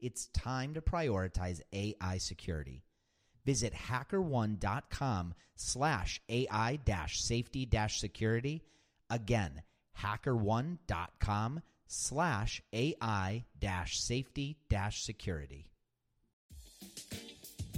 it's time to prioritize AI security. Visit hackerone.com slash AI dash safety dash security. Again, hackerone.com slash AI dash safety dash security.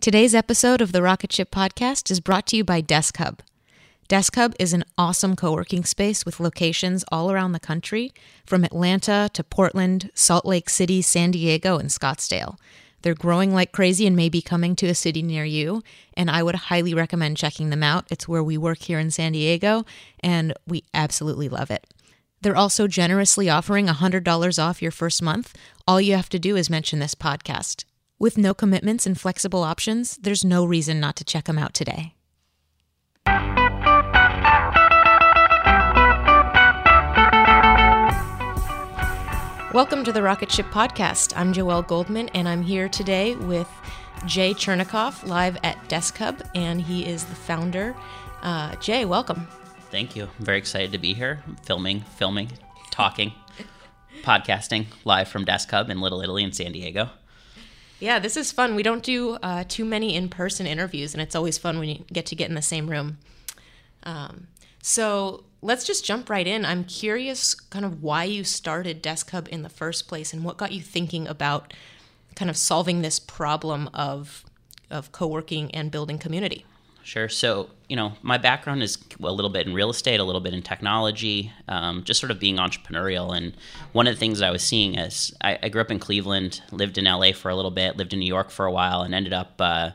Today's episode of the Rocket Ship Podcast is brought to you by Desk Hub. Desk Hub is an awesome co working space with locations all around the country, from Atlanta to Portland, Salt Lake City, San Diego, and Scottsdale. They're growing like crazy and may be coming to a city near you, and I would highly recommend checking them out. It's where we work here in San Diego, and we absolutely love it. They're also generously offering $100 off your first month. All you have to do is mention this podcast. With no commitments and flexible options, there's no reason not to check them out today. Welcome to the Rocket Ship Podcast. I'm Joelle Goldman, and I'm here today with Jay Chernikoff live at Desk Hub, and he is the founder. Uh, Jay, welcome. Thank you. I'm very excited to be here, I'm filming, filming, talking, podcasting live from Desk Hub in Little Italy in San Diego. Yeah, this is fun. We don't do uh, too many in person interviews, and it's always fun when you get to get in the same room. Um, so let's just jump right in. I'm curious kind of why you started Desk Hub in the first place and what got you thinking about kind of solving this problem of of co-working and building community. Sure. So, you know, my background is a little bit in real estate, a little bit in technology, um, just sort of being entrepreneurial. And one of the things I was seeing is I, I, grew up in Cleveland, lived in LA for a little bit, lived in New York for a while, and ended up uh,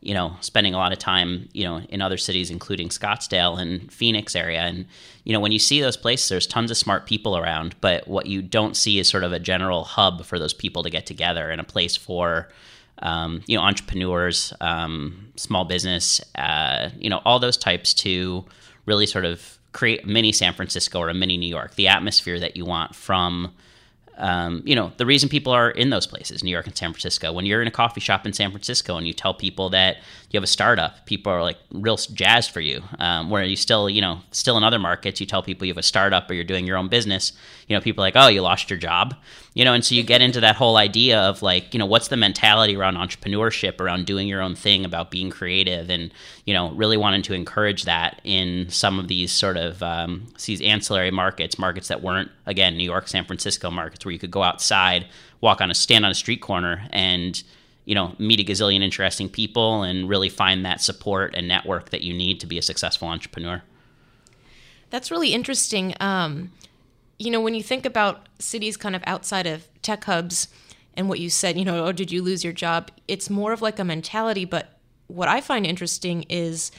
you know, spending a lot of time, you know, in other cities, including Scottsdale and Phoenix area. And, you know, when you see those places, there's tons of smart people around, but what you don't see is sort of a general hub for those people to get together and a place for, um, you know, entrepreneurs, um, small business, uh, you know, all those types to really sort of create mini San Francisco or a mini New York, the atmosphere that you want from um, you know, the reason people are in those places, New York and San Francisco. When you're in a coffee shop in San Francisco and you tell people that you have a startup, people are like real jazzed for you. Um, where you still, you know, still in other markets, you tell people you have a startup or you're doing your own business, you know, people are like, oh, you lost your job, you know, and so you get into that whole idea of like, you know, what's the mentality around entrepreneurship, around doing your own thing, about being creative, and you know, really wanting to encourage that in some of these sort of um, these ancillary markets, markets that weren't again New York, San Francisco markets, where you could go outside, walk on a stand on a street corner, and you know, meet a gazillion interesting people and really find that support and network that you need to be a successful entrepreneur. That's really interesting. Um, you know, when you think about cities kind of outside of tech hubs and what you said, you know, oh, did you lose your job? It's more of like a mentality. But what I find interesting is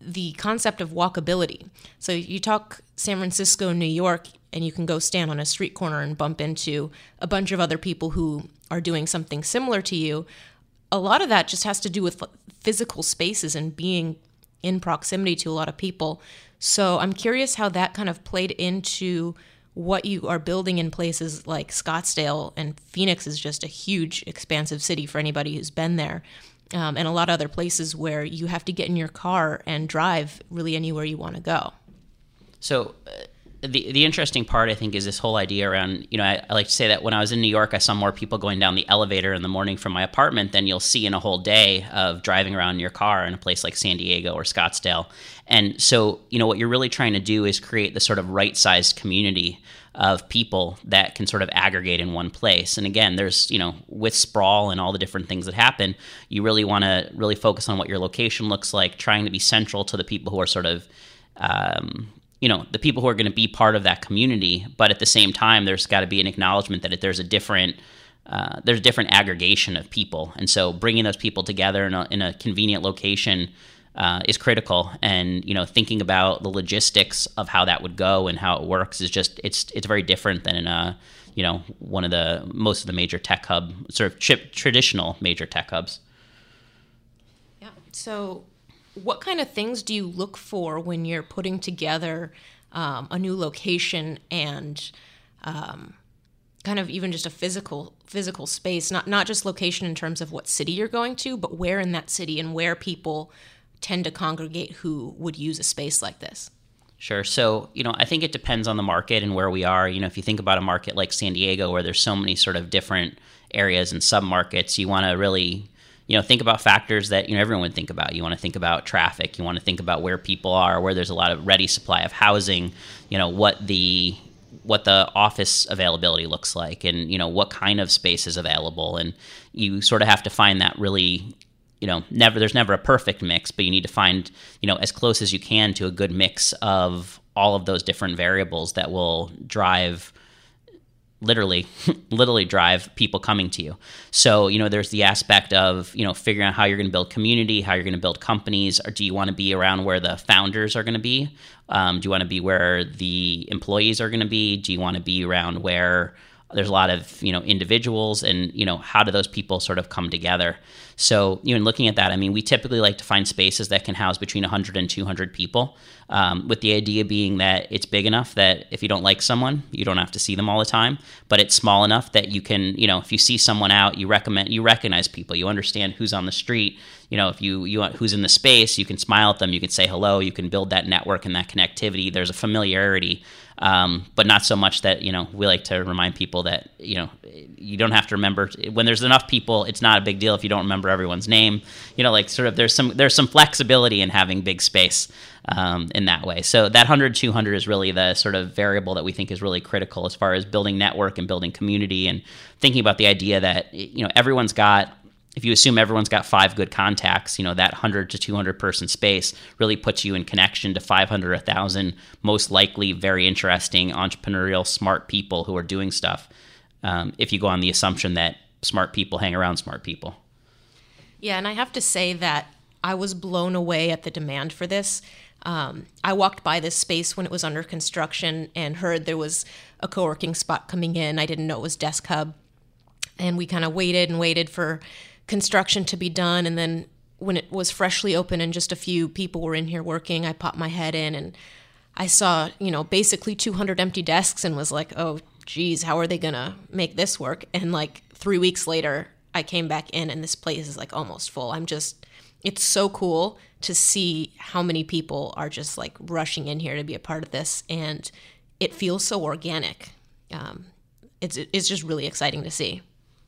the concept of walkability. So you talk San Francisco, New York, and you can go stand on a street corner and bump into a bunch of other people who are doing something similar to you. A lot of that just has to do with physical spaces and being in proximity to a lot of people. So I'm curious how that kind of played into what you are building in places like Scottsdale and Phoenix is just a huge, expansive city for anybody who's been there. Um, and a lot of other places where you have to get in your car and drive really anywhere you want to go. So, uh, the the interesting part I think is this whole idea around you know I, I, like to say that when I was in New York I saw more people going down the elevator in the morning from my apartment than you'll see in a whole day of driving around in your car in a place like San Diego or Scottsdale. And so you know what you're really trying to do is create the sort of right sized community of people that can sort of aggregate in one place. And again, there's you know with sprawl and all the different things that happen, you really want to really focus on what your location looks like, trying to be central to the people who are sort of um, you know the people who are going to be part of that community but at the same time there's got to be an acknowledgement that there's a different uh, there's a different aggregation of people. And so bringing those people together in a, in a convenient location uh, is critical. And you know thinking about the logistics of how that would go and how it works is just it's it's very different than in a you know one of the most of the major tech hub sort of traditional major tech hubs. Yeah. So what kind of things do you look for when you're putting together um, a new location and um, kind of even just a physical physical space not not just location in terms of what city you're going to but where in that city and where people tend to congregate who would use a space like this Sure. So, you know, I think it depends on the market and where we are. You know, if you think about a market like San Diego, where there's so many sort of different areas and submarkets, you want to really you know think about factors that you know everyone would think about. You want to think about traffic. You want to think about where people are where there's a lot of ready supply of housing you know what the what the office availability looks like and you know what kind of space is available. And you sort of have to find that really you know never there's never a perfect mix but you need to find you know as close as you can to a good mix of all of those different variables that will drive literally literally drive people coming to you. So you know there's the aspect of you know figuring out how you're going to build community how you're going to build companies or do you want to be around where the founders are going to be? Um, do you want to be where the employees are going to be? Do you want to be around where there's a lot of you know individuals and you know how do those people sort of come together? So you know looking at that i mean we typically like to find spaces that can house between 100 and 200 people um, with the idea being that it's big enough that if you don't like someone you don't have to see them all the time but it's small enough that you can you know if you see someone out you recommend you recognize people you understand who's on the street you know if you you who's in the space you can smile at them you can say hello you can build that network and that connectivity there's a familiarity um, but not so much that you know we like to remind people that you know you don't have to remember when there's enough people. It's not a big deal if you don't remember everyone's name. You know, like sort of there's some there's some flexibility in having big space um, in that way. So that 100 200 is really the sort of variable that we think is really critical as far as building network and building community and thinking about the idea that you know everyone's got if you assume everyone's got five good contacts, you know, that 100 to 200 person space really puts you in connection to 500, 1,000 most likely very interesting, entrepreneurial, smart people who are doing stuff. Um, if you go on the assumption that smart people hang around smart people. Yeah, and I have to say that I was blown away at the demand for this. Um, I walked by this space when it was under construction and heard there was a co working spot coming in. I didn't know it was Desk Hub. And we kind of waited and waited for construction to be done. And then when it was freshly open and just a few people were in here working, I popped my head in and I saw, you know, basically 200 empty desks and was like, oh, geez, how are they going to make this work? And like three weeks later, I came back in and this place is like almost full. I'm just, it's so cool to see how many people are just like rushing in here to be a part of this. And it feels so organic. Um, it's, it's just really exciting to see.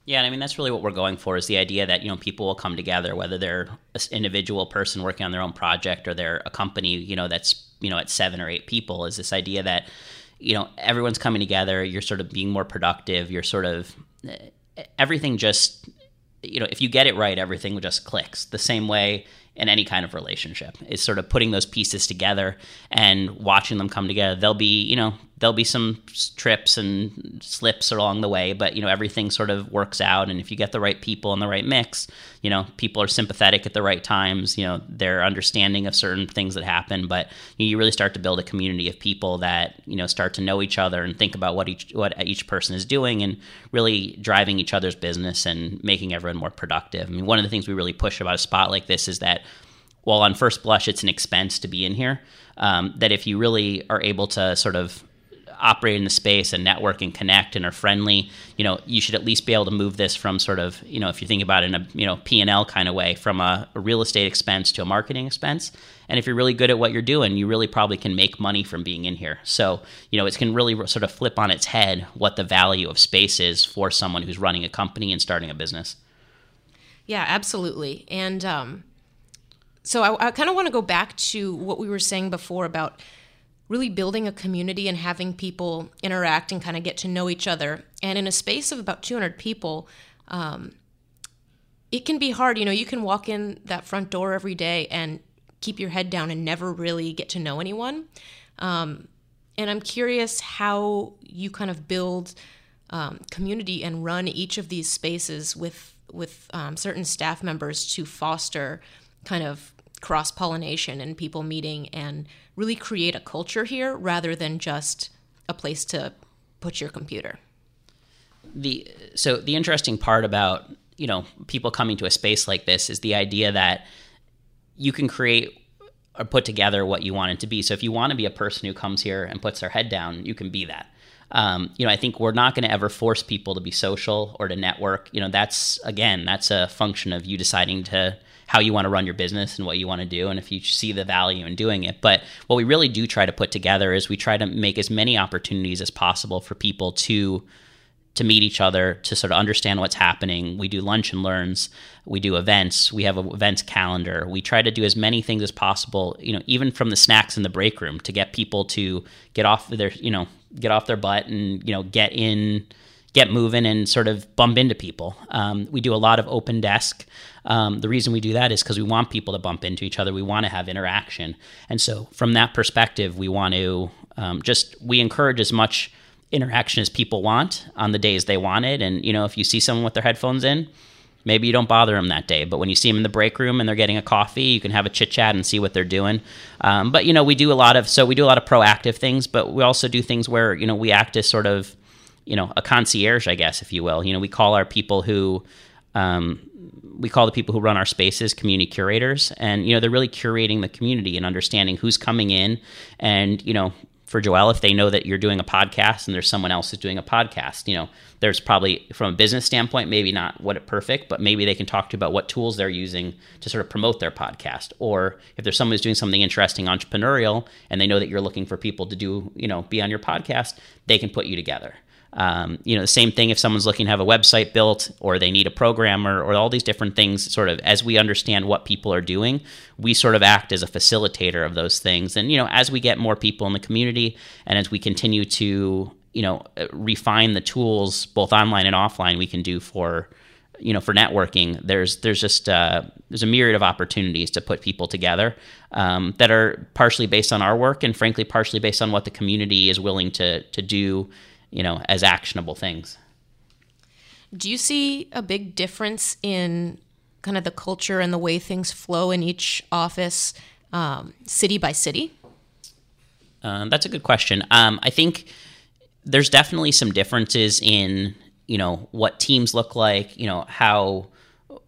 Yeah, and I mean that's really what we're going for is the idea that you know people will come together, whether they're an individual person working on their own project or they're a company, you know, that's you know at seven or eight people. Is this idea that you know everyone's coming together, you're sort of being more productive, you're sort of eh, everything just you know if you get it right, everything just clicks the same way in any kind of relationship is sort of putting those pieces together and watching them come together. There'll be, you know, there'll be some trips and slips along the way, but you know everything sort of works out. And if you get the right people in the right mix, you know people are sympathetic at the right times. You know they're understanding of certain things that happen, but you really start to build a community of people that you know start to know each other and think about what each what each person is doing and really driving each other's business and making everyone more productive. I mean, one of the things we really push about a spot like this is that while on first blush it's an expense to be in here, um, that if you really are able to sort of operate in the space and network and connect and are friendly, you know, you should at least be able to move this from sort of, you know, if you think about it in a, you know, P&L kind of way from a, a real estate expense to a marketing expense. And if you're really good at what you're doing, you really probably can make money from being in here. So, you know, it can really sort of flip on its head what the value of space is for someone who's running a company and starting a business. Yeah, absolutely. And um, so I, I kind of want to go back to what we were saying before about really building a community and having people interact and kind of get to know each other. And in a space of about 200 people, um, it can be hard. You know, you can walk in that front door every day and keep your head down and never really get to know anyone. Um, and I'm curious how you kind of build um, community and run each of these spaces with with um, certain staff members to foster kind of cross pollination and people meeting and really create a culture here rather than just a place to put your computer. The so the interesting part about you know people coming to a space like this is the idea that you can create or put together what you want it to be. So if you want to be a person who comes here and puts their head down, you can be that. Um, you know, I think we're not going to ever force people to be social or to network. You know, that's again, that's a function of you deciding to how you want to run your business and what you want to do and if you see the value in doing it. But what we really do try to put together is we try to make as many opportunities as possible for people to to meet each other, to sort of understand what's happening. We do lunch and learns, we do events, we have an events calendar. We try to do as many things as possible, you know, even from the snacks in the break room to get people to get off their, you know, get off their butt and, you know, get in get moving and sort of bump into people. Um, we do a lot of open desk. Um, the reason we do that is because we want people to bump into each other. We want to have interaction, and so from that perspective, we want to um, just we encourage as much interaction as people want on the days they want it. And you know, if you see someone with their headphones in, maybe you don't bother them that day. But when you see them in the break room and they're getting a coffee, you can have a chit chat and see what they're doing. Um, but you know, we do a lot of so we do a lot of proactive things, but we also do things where you know we act as sort of you know a concierge, I guess, if you will. You know, we call our people who um, we call the people who run our spaces community curators, and you know they're really curating the community and understanding who's coming in, and you know. For Joel, if they know that you're doing a podcast and there's someone else who's doing a podcast, you know, there's probably from a business standpoint, maybe not what it perfect, but maybe they can talk to you about what tools they're using to sort of promote their podcast. Or if there's someone who's doing something interesting entrepreneurial and they know that you're looking for people to do, you know, be on your podcast, they can put you together. Um, you know, the same thing if someone's looking to have a website built or they need a programmer or all these different things, sort of as we understand what people are doing, we sort of act as a facilitator of those things. And, you know, as we get more people in the community and as we continue to, you know, refine the tools both online and offline we can do for, you know, for networking, there's there's just uh, there's a myriad of opportunities to put people together um, that are partially based on our work and frankly partially based on what the community is willing to to do you know, as actionable things. Do you see a big difference in kind of the culture and the way things flow in each office, um, city by city? Um, that's a good question. Um, I think there's definitely some differences in you know what teams look like. You know how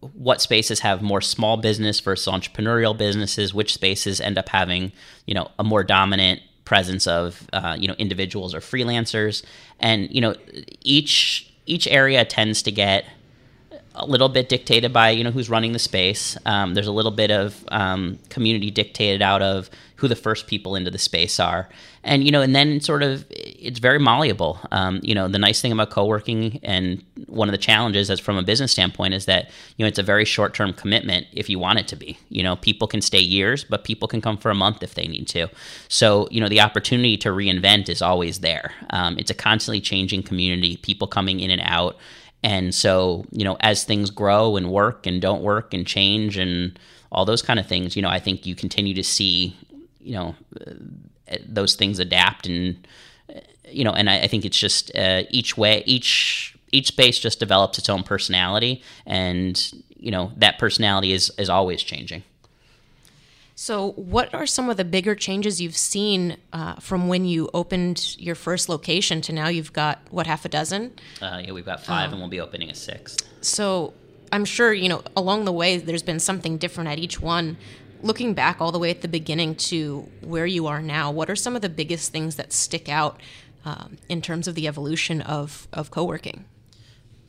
what spaces have more small business versus entrepreneurial businesses. Which spaces end up having you know a more dominant presence of uh, you know individuals or freelancers, and you know each each area tends to get a little bit dictated by you know who's running the space. Um, there's a little bit of um, community dictated out of who the first people into the space are, and you know, and then sort of it's very malleable. Um, you know, the nice thing about co-working and one of the challenges, as from a business standpoint, is that you know it's a very short-term commitment if you want it to be. You know, people can stay years, but people can come for a month if they need to. So you know, the opportunity to reinvent is always there. Um, it's a constantly changing community, people coming in and out and so, you know, as things grow and work and don't work and change and all those kind of things, you know, I think you continue to see, you know, uh, those things adapt and, you know, and I, I think it's just uh, each way, each each space just develops its own personality, and you know that personality is is always changing. So, what are some of the bigger changes you've seen uh, from when you opened your first location to now you've got, what, half a dozen? Uh, yeah, we've got five and we'll be opening a sixth. So, I'm sure, you know, along the way, there's been something different at each one. Looking back all the way at the beginning to where you are now, what are some of the biggest things that stick out um, in terms of the evolution of, of co working?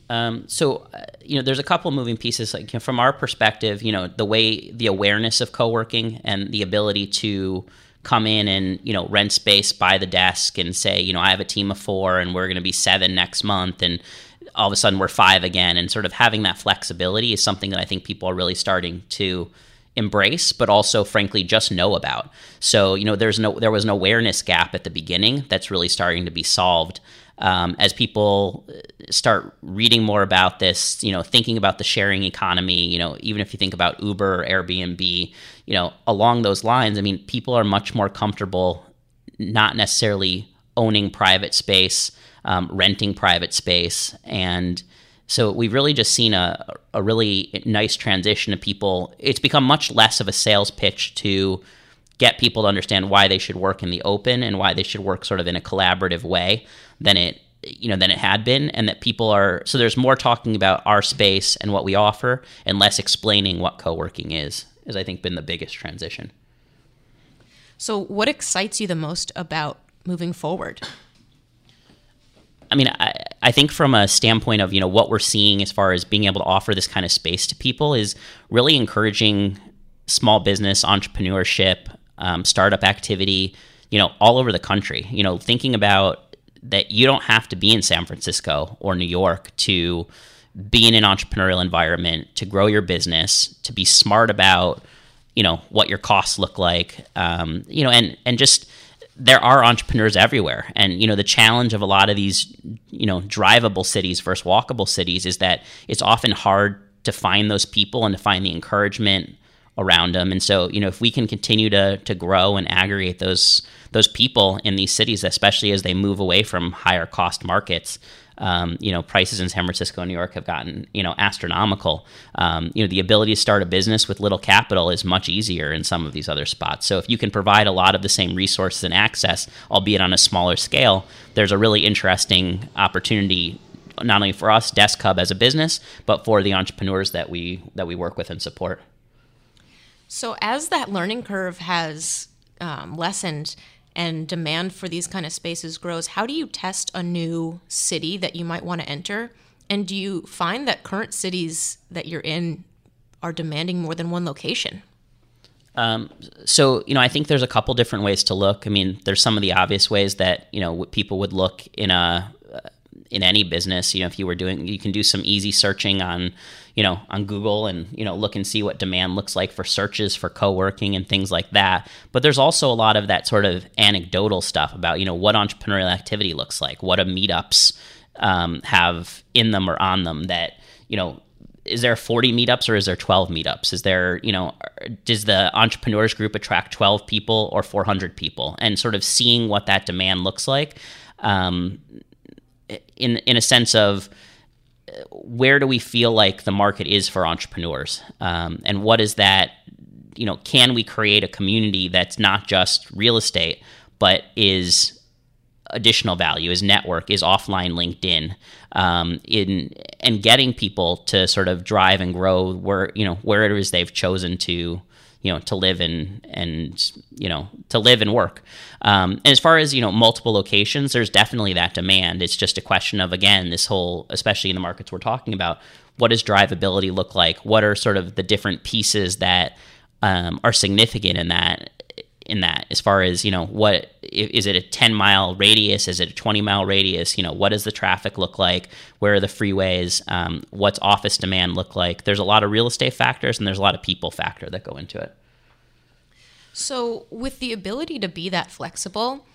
Um, so, uh, you know, there's a couple moving pieces. Like you know, from our perspective, you know, the way the awareness of co-working and the ability to come in and you know rent space by the desk and say, you know, I have a team of four and we're going to be seven next month, and all of a sudden we're five again, and sort of having that flexibility is something that I think people are really starting to embrace but also frankly just know about. So you know there's no there was an awareness gap at the beginning that's really starting to be solved um, as people start reading more about this, you know, thinking about the sharing economy, you know, even if you think about Uber, or Airbnb, you know, along those lines, I mean, people are much more comfortable not necessarily owning private space, um, renting private space, and so we've really just seen a, a really nice transition of people. It's become much less of a sales pitch to get people to understand why they should work in the open and why they should work sort of in a collaborative way than it you know than it had been and that people are so there's more talking about our space and what we offer and less explaining what co-working is has i think been the biggest transition so what excites you the most about moving forward I mean, I, I think from a standpoint of you know what we're seeing as far as being able to offer this kind of space to people is really encouraging small business entrepreneurship, um, startup activity, you know, all over the country. You know, thinking about that you don't have to be in San Francisco or New York to be in an entrepreneurial environment, to grow your business, to be smart about, you know, what your costs look like, um, you know, and and just there are entrepreneurs everywhere, and you know, the challenge of a lot of these, you know, drivable cities versus walkable cities is that it's often hard to find those people and to find the encouragement around them. And so, you know, if we can continue to to grow and aggregate those those people in these cities, especially as they move away from higher cost markets, um, you know, prices in San Francisco and New York have gotten you know astronomical. Um, you know, the ability to start a business with little capital is much easier in some of these other spots. So if you can provide a lot of the same resources and access, albeit on a smaller scale, there's a really interesting opportunity not only for us desk hub as a business but for the entrepreneurs that we that we work with and support so, as that learning curve has um, lessened and demand for these kind of spaces grows, how do you test a new city that you might want to enter? And do you find that current cities that you're in are demanding more than one location? Um, so you know, I think there's a couple different ways to look. I mean, there's some of the obvious ways that you know people would look in a in any business. You know, if you were doing, you can do some easy searching on, you know, on Google and you know look and see what demand looks like for searches for co-working and things like that. But there's also a lot of that sort of anecdotal stuff about you know what entrepreneurial activity looks like, what a meetups um, have in them or on them that you know is there 40 meetups or is there 12 meetups is there you know does the entrepreneurs group attract 12 people or 400 people and sort of seeing what that demand looks like um, in in a sense of where do we feel like the market is for entrepreneurs, um, and what is that? You know, can we create a community that's not just real estate, but is additional value, is network, is offline LinkedIn, um, in and getting people to sort of drive and grow where you know where it is they've chosen to you know to live and and you know to live and work. Um, and as far as you know multiple locations there's definitely that demand. It's just a question of again this whole especially in the markets we're talking about what does drivability look like? What are sort of the different pieces that um, are significant in that in that as far as you know what is it a 10 mile radius? Is it a 20 mile radius? You know what does the traffic look like? Where are the freeways? Um, what's office demand look like? There's a lot of real estate factors and there's a lot of people factor that go into it. So with the ability to be that flexible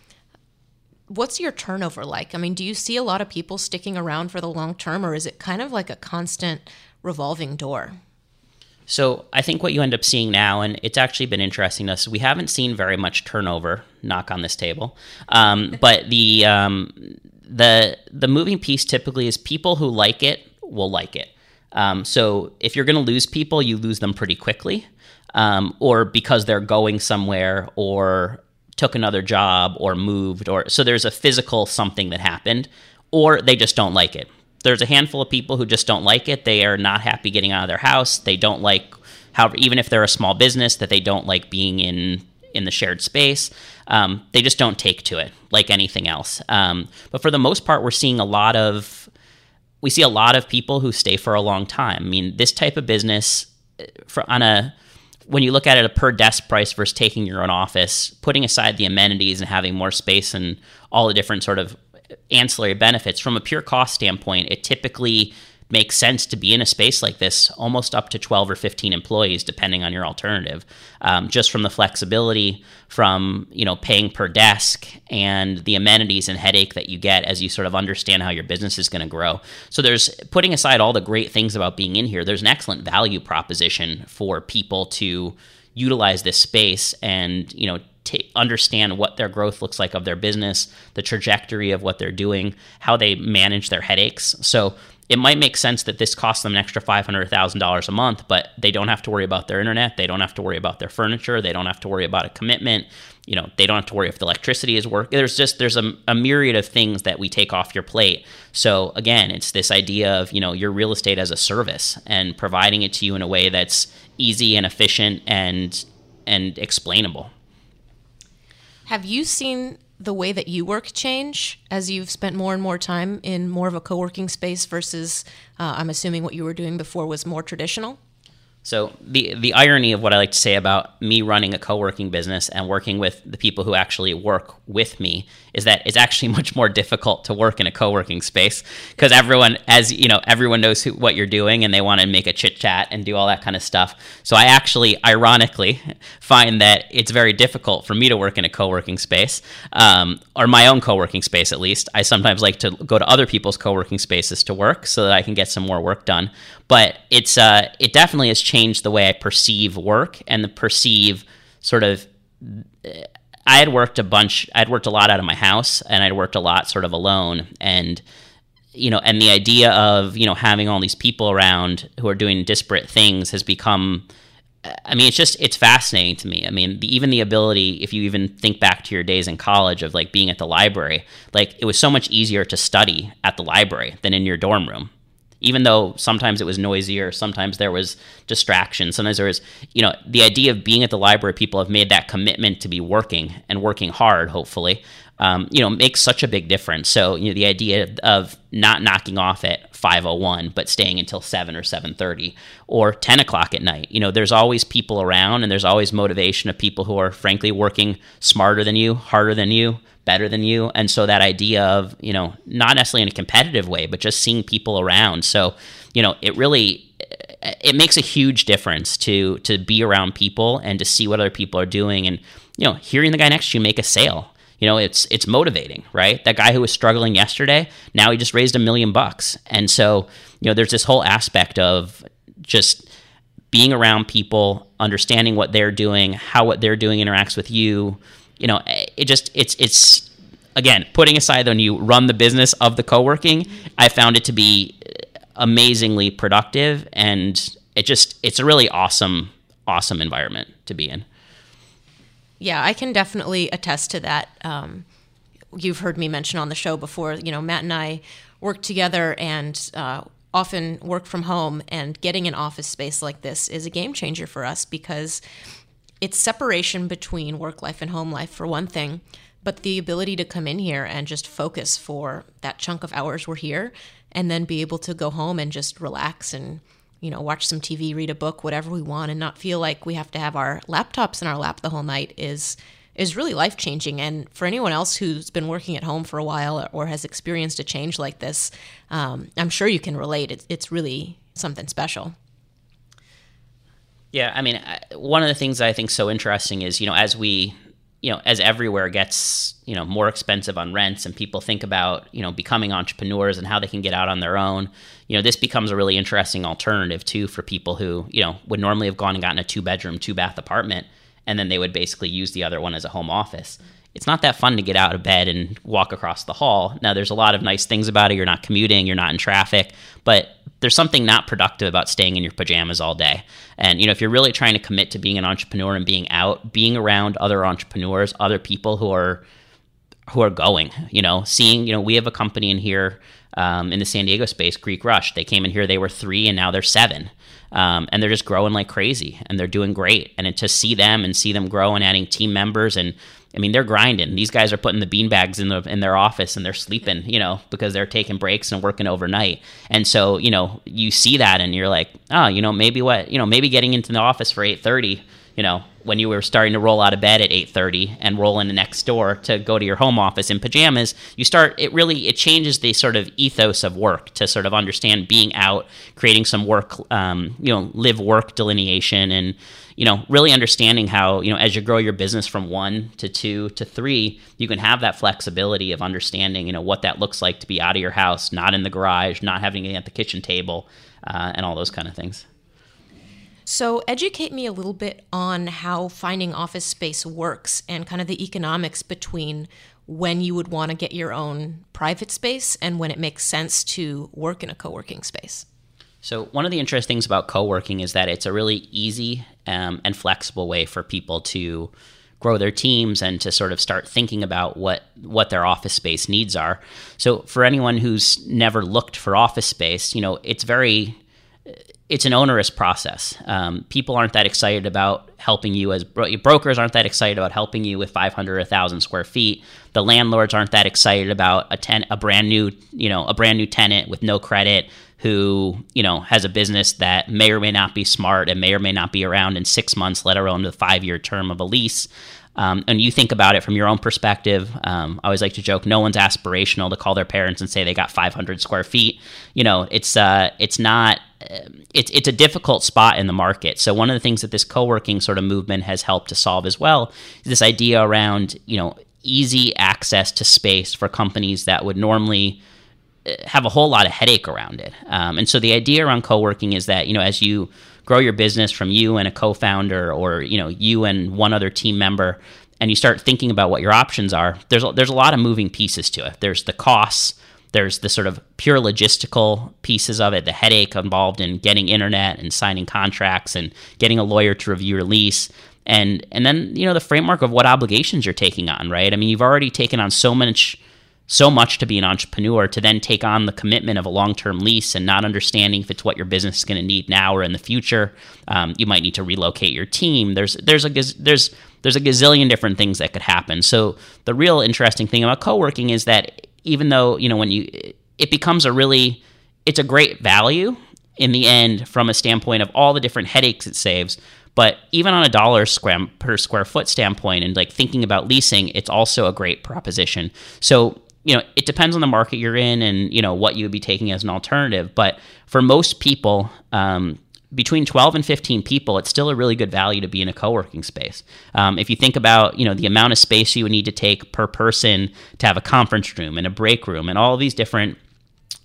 what's your turnover like? I mean do you see a lot of people sticking around for the long term or is it kind of like a constant revolving door so I think what you end up seeing now, and it's actually been interesting to us, we haven't seen very much turnover. Knock on this table, um, but the um, the the moving piece typically is people who like it will like it. Um, so if you're going to lose people, you lose them pretty quickly, um, or because they're going somewhere, or took another job, or moved, or so there's a physical something that happened, or they just don't like it there's a handful of people who just don't like it. They are not happy getting out of their house. They don't like how even if they're a small business that they don't like being in in the shared space. Um, they just don't take to it like anything else. Um, but for the most part, we're seeing a lot of we see a lot of people who stay for a long time. I mean, this type of business uh, for on a when you look at it a per desk price versus taking your own office, putting aside the amenities and having more space and all the different sort of ancillary benefits. From a pure cost standpoint it typically makes sense to be in a space like this almost up to 12 or 15 employees depending on your alternative. Um, just from the flexibility from you know paying per desk and the amenities and headache that you get as you sort of understand how your business is going to grow. So there's putting aside all the great things about being in here there's an excellent value proposition for people to utilize this space and you know t- understand what their growth looks like of their business, the trajectory of what they're doing, how they manage their headaches. So it might make sense that this costs them an extra $500,000 a month, but they don't have to worry about their internet. They don't have to worry about their furniture. They don't have to worry about a commitment. You know, they don't have to worry if the electricity is working. There's just, there's a, a myriad of things that we take off your plate. So again, it's this idea of, you know, your real estate as a service and providing it to you in a way that's easy and efficient and, and explainable. Have you seen the way that you work change as you've spent more and more time in more of a co working space versus, uh, I'm assuming what you were doing before was more traditional? So the the irony of what I like to say about me running a co-working business and working with the people who actually work with me is that it's actually much more difficult to work in a co-working space because everyone as you know everyone knows who, what you're doing and they want to make a chit chat and do all that kind of stuff. So I actually ironically find that it's very difficult for me to work in a co-working space um, or my own co-working space at least. I sometimes like to go to other people's co-working spaces to work so that I can get some more work done but it's uh, it definitely has changed the way I perceive work and the perceive sort of. I had worked a bunch. I'd worked a lot out of my house, and I'd worked a lot sort of alone, and you know, and the idea of you know having all these people around who are doing disparate things has become. I mean, it's just it's fascinating to me. I mean, the, even the ability, if you even think back to your days in college of like being at the library, like it was so much easier to study at the library than in your dorm room even though sometimes it was noisier, sometimes there was distraction, sometimes there was, you know, the idea of being at the library, people have made that commitment to be working and working hard, hopefully, um, you know, makes such a big difference. So, you know, the idea of not knocking off at 501 but staying until 7 or 7.30 or 10 o'clock at night you know there's always people around and there's always motivation of people who are frankly working smarter than you harder than you better than you. And so that idea of, you know, not necessarily in a competitive way, but just seeing people around. So, you know, it really it makes a huge difference to to be around people and to see what other people are doing and you know, hearing the guy next to you make a sale. You know, it's it's motivating, right? That guy who was struggling yesterday, now he just raised a million bucks. And so, you know, there's this whole aspect of just being around people, understanding what they're doing, how what they're doing interacts with you, you know, it just it's it's again putting aside when you run the business of the co-working, I found it to be amazingly productive and it just it's a really awesome awesome environment to be in. Yeah, I can definitely attest to that. Um, you've heard me mention on the show before. You know, Matt and I work together and uh, often work from home, and getting an office space like this is a game changer for us because it's separation between work life and home life for one thing, but the ability to come in here and just focus for that chunk of hours we're here and then be able to go home and just relax and you know watch some TV, read a book, whatever we want and not feel like we have to have our laptops in our lap the whole night is is really life changing. And for anyone else who's been working at home for a while or has experienced a change like this, um, I'm sure you can relate. It's, it's really something special. Yeah, I mean, one of the things I think so interesting is, you know, as we you know, as everywhere gets, you know, more expensive on rents and people think about, you know, becoming entrepreneurs and how they can get out on their own, you know, this becomes a really interesting alternative too for people who, you know, would normally have gone and gotten a two bedroom, two bath apartment and then they would basically use the other one as a home office. It's not that fun to get out of bed and walk across the hall. Now, there's a lot of nice things about it. You're not commuting, you're not in traffic, but there's something not productive about staying in your pajamas all day. And you know, if you're really trying to commit to being an entrepreneur and being out, being around other entrepreneurs, other people who are who are going, you know, seeing, you know, we have a company in here um, in the San Diego space, Greek Rush. They came in here, they were three, and now they're seven. Um, and they're just growing like crazy and they're doing great. And to see them and see them grow and adding team members and I mean, they're grinding. These guys are putting the beanbags in the in their office and they're sleeping, you know, because they're taking breaks and working overnight. And so, you know, you see that and you're like, oh, you know, maybe what, you know, maybe getting into the office for eight thirty, you know, when you were starting to roll out of bed at 8:30 and roll in the next door to go to your home office in pajamas you start it really it changes the sort of ethos of work to sort of understand being out creating some work um, you know live work delineation and you know really understanding how you know as you grow your business from one to two to three you can have that flexibility of understanding you know what that looks like to be out of your house not in the garage not having it at the kitchen table uh, and all those kind of things so, educate me a little bit on how finding office space works and kind of the economics between when you would want to get your own private space and when it makes sense to work in a co working space. So, one of the interesting things about co working is that it's a really easy um, and flexible way for people to grow their teams and to sort of start thinking about what what their office space needs are. So for anyone who's never looked for office space, you know, it's very it's an onerous process. Um, people aren't that excited about helping you as bro- brokers aren't that excited about helping you with 500 or 1000 square feet. The landlords aren't that excited about a ten a brand new, you know, a brand new tenant with no credit who, you know, has a business that may or may not be smart and may or may not be around in 6 months, let alone the 5-year term of a lease. Um, and you think about it from your own perspective. Um, I always like to joke: no one's aspirational to call their parents and say they got 500 square feet. You know, it's uh, it's not. It's it's a difficult spot in the market. So one of the things that this co-working sort of movement has helped to solve as well is this idea around you know easy access to space for companies that would normally uh, have a whole lot of headache around it. Um, and so the idea around co-working is that you know as you grow your business from you and a co-founder or you know you and one other team member and you start thinking about what your options are there's a, there's a lot of moving pieces to it there's the costs there's the sort of pure logistical pieces of it the headache involved in getting internet and signing contracts and getting a lawyer to review your lease and and then you know the framework of what obligations you're taking on right i mean you've already taken on so much so much to be an entrepreneur to then take on the commitment of a long-term lease and not understanding if it's what your business is going to need now or in the future. Um, you might need to relocate your team. There's there's a there's there's a gazillion different things that could happen. So the real interesting thing about co-working is that even though you know when you it becomes a really it's a great value in the end from a standpoint of all the different headaches it saves but even on a dollar square per square foot standpoint and like thinking about leasing it's also a great proposition so you know, it depends on the market you're in and, you know, what you would be taking as an alternative. But for most people, um, between 12 and 15 people, it's still a really good value to be in a co-working space. Um, if you think about, you know, the amount of space you would need to take per person to have a conference room and a break room and all these different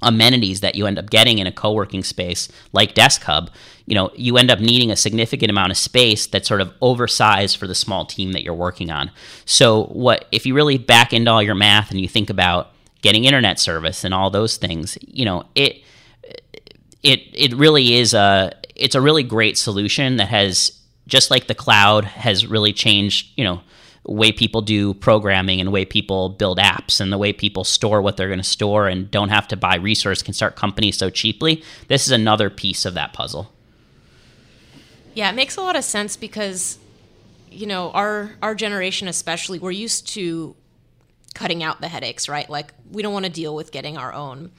amenities that you end up getting in a co-working space like Desk Hub, you know, you end up needing a significant amount of space that's sort of oversized for the small team that you're working on. So what if you really back into all your math and you think about getting internet service and all those things, you know, it it it really is a it's a really great solution that has just like the cloud has really changed, you know, way people do programming and way people build apps and the way people store what they're going to store and don't have to buy resource can start companies so cheaply. This is another piece of that puzzle. Yeah, it makes a lot of sense because you know, our our generation especially, we're used to cutting out the headaches, right? Like we don't want to deal with getting our own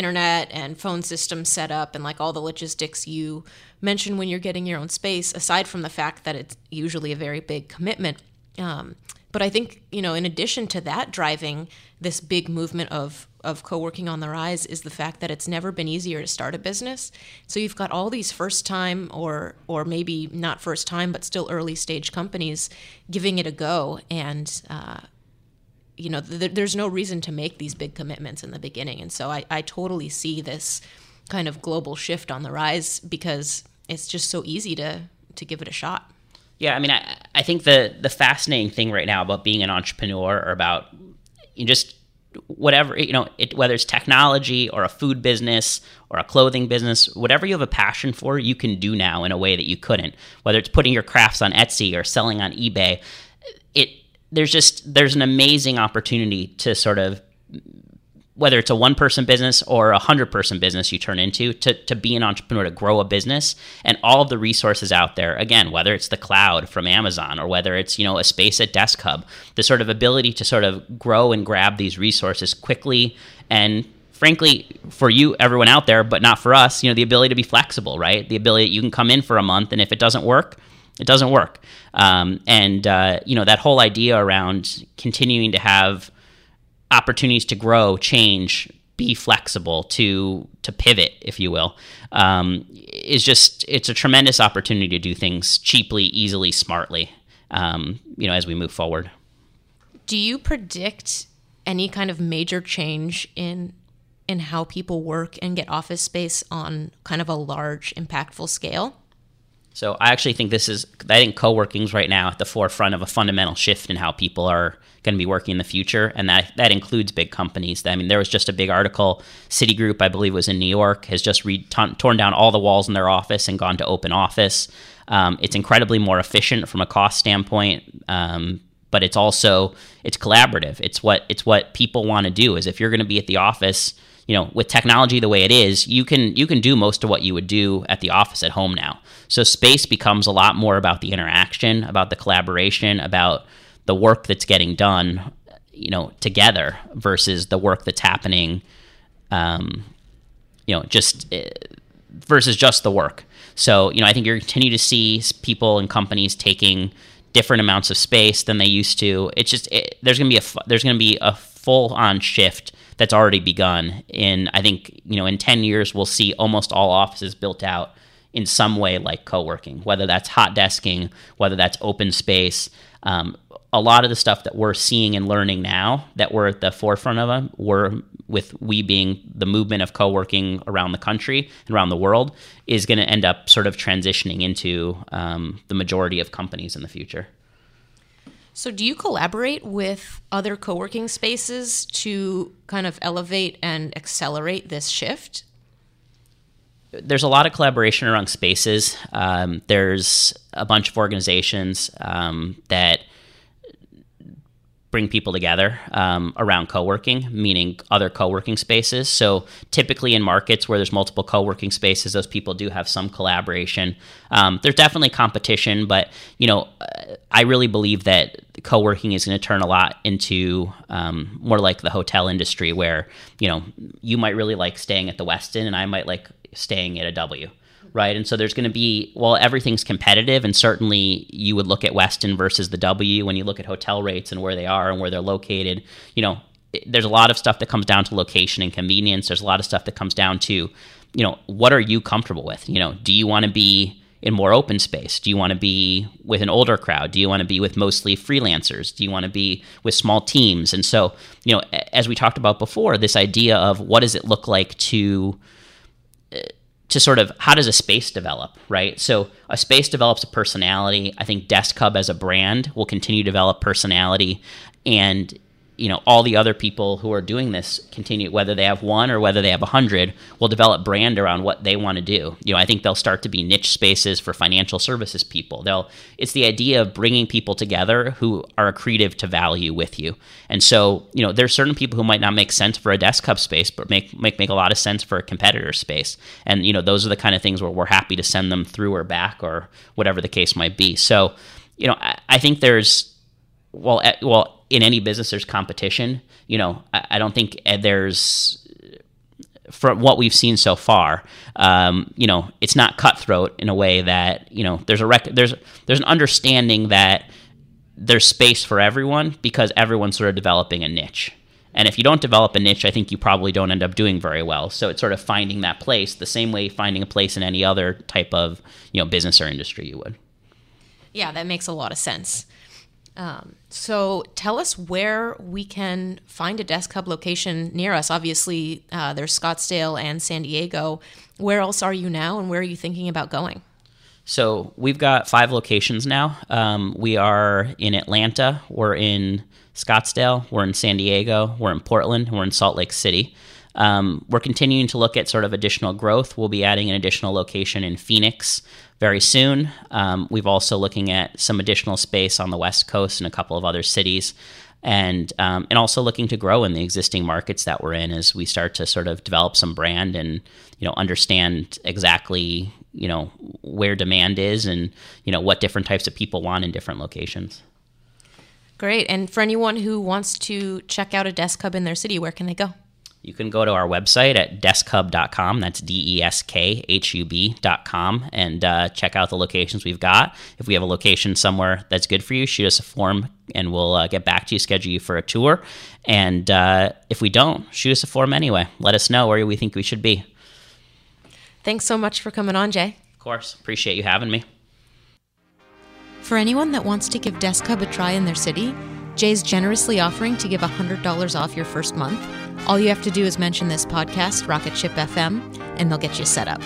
internet and phone system set up and like all the logistics you mentioned when you're getting your own space aside from the fact that it's usually a very big commitment um, but i think you know in addition to that driving this big movement of of co-working on the rise is the fact that it's never been easier to start a business. So you've got all these first time or or maybe not first time but still early stage companies giving it a go and uh, you know, th- there's no reason to make these big commitments in the beginning. And so I, I totally see this kind of global shift on the rise because it's just so easy to to give it a shot. Yeah, I mean, I, I think the the fascinating thing right now about being an entrepreneur or about you just whatever you know, it, whether it's technology or a food business or a clothing business, whatever you have a passion for, you can do now in a way that you couldn't. Whether it's putting your crafts on Etsy or selling on eBay, it there's just there's an amazing opportunity to sort of whether it's a one person business or a hundred person business you turn into to, to be an entrepreneur to grow a business. And all of the resources out there again whether it's the cloud from amazon or whether it's you know a space at desk hub the sort of ability to sort of grow and grab these resources quickly and frankly for you everyone out there but not for us you know the ability to be flexible right? The ability that you can come in for a month and if it doesn't work it doesn't work. Um, and uh, you know that whole idea around continuing to have opportunities to grow, change, be flexible, to to pivot, if you will, um, is just it's a tremendous opportunity to do things cheaply, easily, smartly. Um, you know, as we move forward. Do you predict any kind of major change in in how people work and get office space on kind of a large, impactful scale? So I actually think this is I think co-working's right now at the forefront of a fundamental shift in how people are going to be working in the future, and that that includes big companies. I mean, there was just a big article. Citigroup, I believe, was in New York, has just re- t- torn down all the walls in their office and gone to open office. Um, it's incredibly more efficient from a cost standpoint, um, but it's also it's collaborative. It's what it's what people want to do. Is if you're going to be at the office you know with technology the way it is you can you can do most of what you would do at the office at home now. So space becomes a lot more about the interaction about the collaboration about the work that's getting done you know together versus the work that's happening um, you know just uh, versus just the work. So you know i think you're continue to see people and companies taking different amounts of space than they used to. It's just it, there's going to be a there's going to be a full on shift that's already begun. In I think you know in ten years we'll see almost all offices built out in some way like co-working, whether that's hot desking, whether that's open space. Um, a lot of the stuff that we're seeing and learning now that we're at the forefront of them, we're with we being the movement of co-working around the country and around the world is going to end up sort of transitioning into um, the majority of companies in the future. So, do you collaborate with other co working spaces to kind of elevate and accelerate this shift? There's a lot of collaboration around spaces. Um, there's a bunch of organizations um, that bring people together um, around co-working meaning other co-working spaces. So typically in markets where there's multiple co-working spaces those people do have some collaboration. Um, there's definitely competition but you know uh, i really believe that co-working is going to turn a lot into um, more like the hotel industry where you know you might really like staying at the westin and i might like staying at a w right? And so there's going to be, well, everything's competitive, and certainly you would look at Westin versus the W when you look at hotel rates and where they are and where they're located. You know, there's a lot of stuff that comes down to location and convenience. There's a lot of stuff that comes down to, you know, what are you comfortable with? You know, do you want to be in more open space? Do you want to be with an older crowd? Do you want to be with mostly freelancers? Do you want to be with small teams? And so, you know, as we talked about before, this idea of what does it look like to to sort of how does a space develop, right? So a space develops a personality. I think Desk Hub as a brand will continue to develop personality, and you know all the other people who are doing this continue whether they have one or whether they have a hundred will develop brand around what they want to do. You know i think they'll start to be niche spaces for financial services people. They'll it's the idea of bringing people together who are accretive to value with you. And so you know there's certain people who might not make sense for a desk hub space but make make make a lot of sense for a competitor space. And you know those are the kind of things where we're happy to send them through or back or whatever the case might be. So you know, I, I think there's well, eh, well, in any business there's competition. You know, I, I don't think eh, there's from what we've seen so far, um, you know, it's not cutthroat in a way that you know there's a rec- there's there's an understanding that there's space for everyone because everyone's sort of developing a niche. And if you don't develop a niche, I think you probably don't end up doing very well. So it's sort of finding that place the same way finding a place in any other type of you know business or industry you would. Yeah, that makes a lot of sense. Um, so tell us where we can find a Desk Hub location near us. Obviously, uh, there's Scottsdale and San Diego. Where else are you now, and where are you thinking about going? So we've got five locations now. Um, we are in Atlanta. We're in Scottsdale. We're in San Diego. We're in Portland. We're in Salt Lake City. Um, we're continuing to look at sort of additional growth. We'll be adding an additional location in Phoenix very soon. Um, we've also looking at some additional space on the West Coast and a couple of other cities, and um, and also looking to grow in the existing markets that we're in as we start to sort of develop some brand and you know understand exactly you know where demand is and you know what different types of people want in different locations. Great. And for anyone who wants to check out a desk hub in their city, where can they go? You can go to our website at deskhub.com. That's D E S K H U B.com and uh, check out the locations we've got. If we have a location somewhere that's good for you, shoot us a form and we'll uh, get back to you, schedule you for a tour. And uh, if we don't, shoot us a form anyway. Let us know where we think we should be. Thanks so much for coming on, Jay. Of course. Appreciate you having me. For anyone that wants to give Desk Hub a try in their city, Jay's generously offering to give $100 off your first month. All you have to do is mention this podcast, Rocket Ship FM, and they'll get you set up.